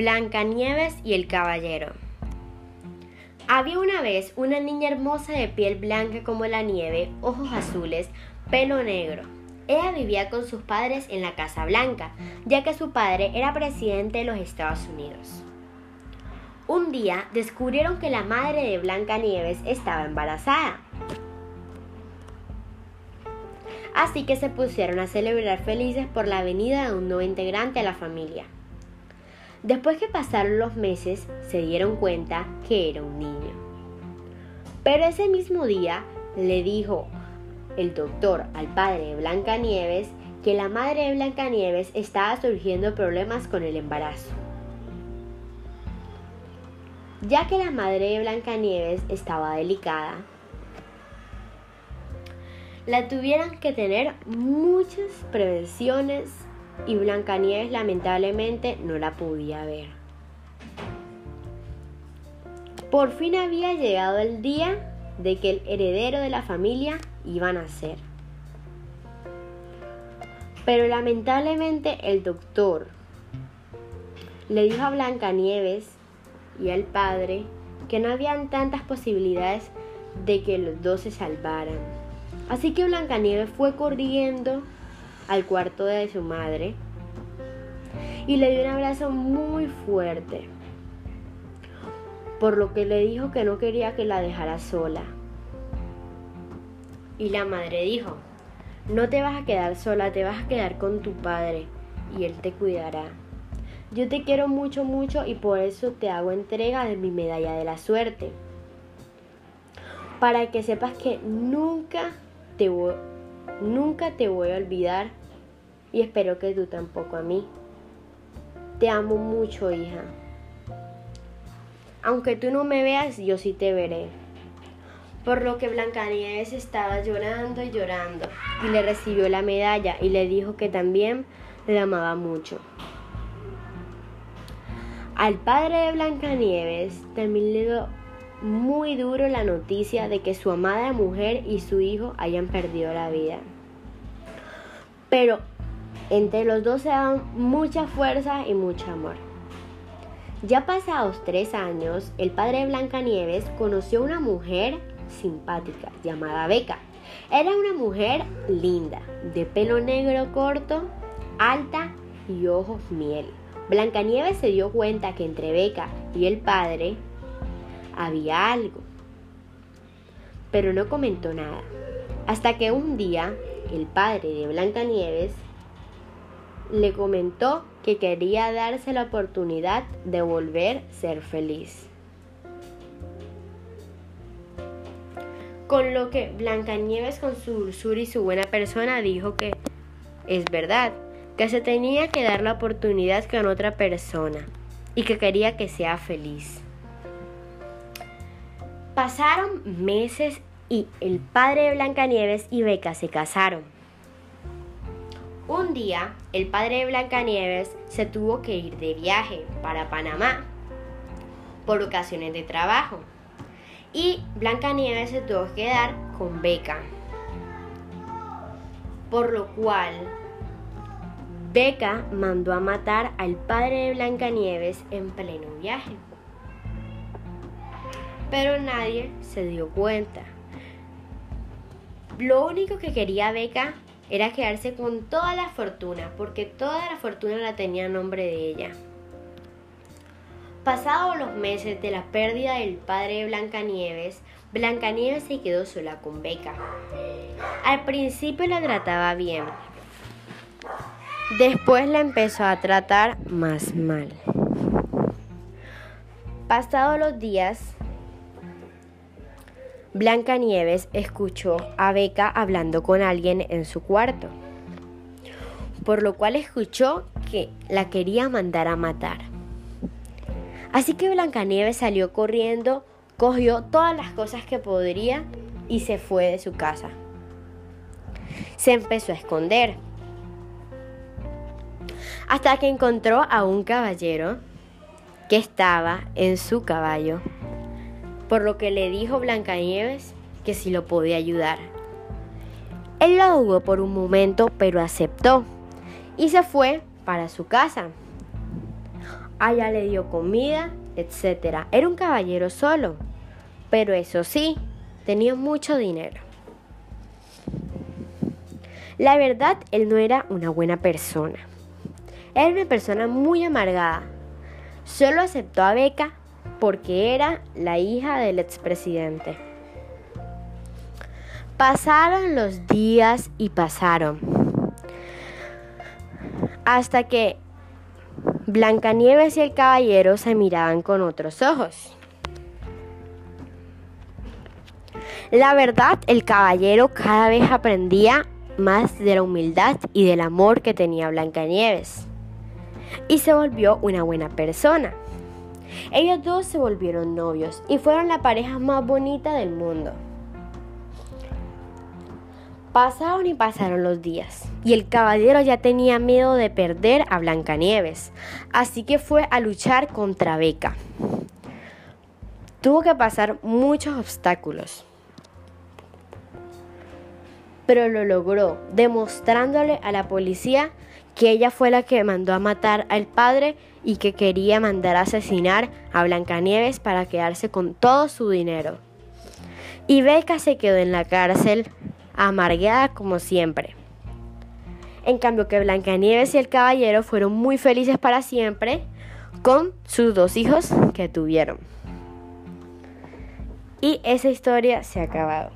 Blancanieves y el caballero. Había una vez una niña hermosa de piel blanca como la nieve, ojos azules, pelo negro. Ella vivía con sus padres en la Casa Blanca, ya que su padre era presidente de los Estados Unidos. Un día descubrieron que la madre de Blancanieves estaba embarazada. Así que se pusieron a celebrar felices por la venida de un nuevo integrante a la familia. Después que pasaron los meses, se dieron cuenta que era un niño. Pero ese mismo día le dijo el doctor al padre de Blancanieves que la madre de Blancanieves estaba surgiendo problemas con el embarazo. Ya que la madre de Blancanieves estaba delicada, la tuvieron que tener muchas prevenciones y Blancanieves lamentablemente no la podía ver. Por fin había llegado el día de que el heredero de la familia iba a nacer. Pero lamentablemente el doctor le dijo a Blancanieves y al padre que no habían tantas posibilidades de que los dos se salvaran. Así que Blancanieves fue corriendo al cuarto de su madre y le dio un abrazo muy fuerte, por lo que le dijo que no quería que la dejara sola. Y la madre dijo, no te vas a quedar sola, te vas a quedar con tu padre y él te cuidará. Yo te quiero mucho, mucho y por eso te hago entrega de mi medalla de la suerte. Para que sepas que nunca te nunca te voy a olvidar y espero que tú tampoco a mí. Te amo mucho, hija. Aunque tú no me veas, yo sí te veré. Por lo que Blancanieves estaba llorando y llorando y le recibió la medalla y le dijo que también le amaba mucho. Al padre de Blancanieves también le dio muy duro la noticia de que su amada mujer y su hijo hayan perdido la vida. Pero entre los dos se dan mucha fuerza y mucho amor. Ya pasados tres años, el padre de Blancanieves conoció a una mujer simpática llamada Beca. Era una mujer linda, de pelo negro corto, alta y ojos miel. Blancanieves se dio cuenta que entre Beca y el padre había algo, pero no comentó nada. Hasta que un día el padre de Blancanieves le comentó que quería darse la oportunidad de volver a ser feliz. Con lo que Blancanieves con su dulzura y su buena persona dijo que es verdad, que se tenía que dar la oportunidad con otra persona y que quería que sea feliz. Pasaron meses y el padre de Blancanieves y Beca se casaron. Un día, el padre de Blancanieves se tuvo que ir de viaje para Panamá por ocasiones de trabajo y Blancanieves se tuvo que quedar con Beca. Por lo cual, Beca mandó a matar al padre de Blancanieves en pleno viaje. Pero nadie se dio cuenta. Lo único que quería Beca era quedarse con toda la fortuna, porque toda la fortuna la tenía en nombre de ella. Pasados los meses de la pérdida del padre de Blancanieves, Blancanieves se quedó sola con Beca. Al principio la trataba bien, después la empezó a tratar más mal. Pasados los días, Blancanieves escuchó a Beca hablando con alguien en su cuarto, por lo cual escuchó que la quería mandar a matar. Así que Blancanieves salió corriendo, cogió todas las cosas que podría y se fue de su casa. Se empezó a esconder hasta que encontró a un caballero que estaba en su caballo por lo que le dijo Blancanieves que si lo podía ayudar. Él lo dudó por un momento, pero aceptó y se fue para su casa. A ella le dio comida, etc. Era un caballero solo, pero eso sí, tenía mucho dinero. La verdad, él no era una buena persona. Era una persona muy amargada. Solo aceptó a Beca porque era la hija del expresidente. Pasaron los días y pasaron. Hasta que Blancanieves y el caballero se miraban con otros ojos. La verdad, el caballero cada vez aprendía más de la humildad y del amor que tenía Blancanieves. Y se volvió una buena persona. Ellos dos se volvieron novios y fueron la pareja más bonita del mundo. Pasaron y pasaron los días, y el caballero ya tenía miedo de perder a Blancanieves, así que fue a luchar contra Beca. Tuvo que pasar muchos obstáculos, pero lo logró, demostrándole a la policía que ella fue la que mandó a matar al padre y que quería mandar a asesinar a Blancanieves para quedarse con todo su dinero. Y Beca se quedó en la cárcel amargada como siempre. En cambio que Blancanieves y el caballero fueron muy felices para siempre con sus dos hijos que tuvieron. Y esa historia se ha acabado.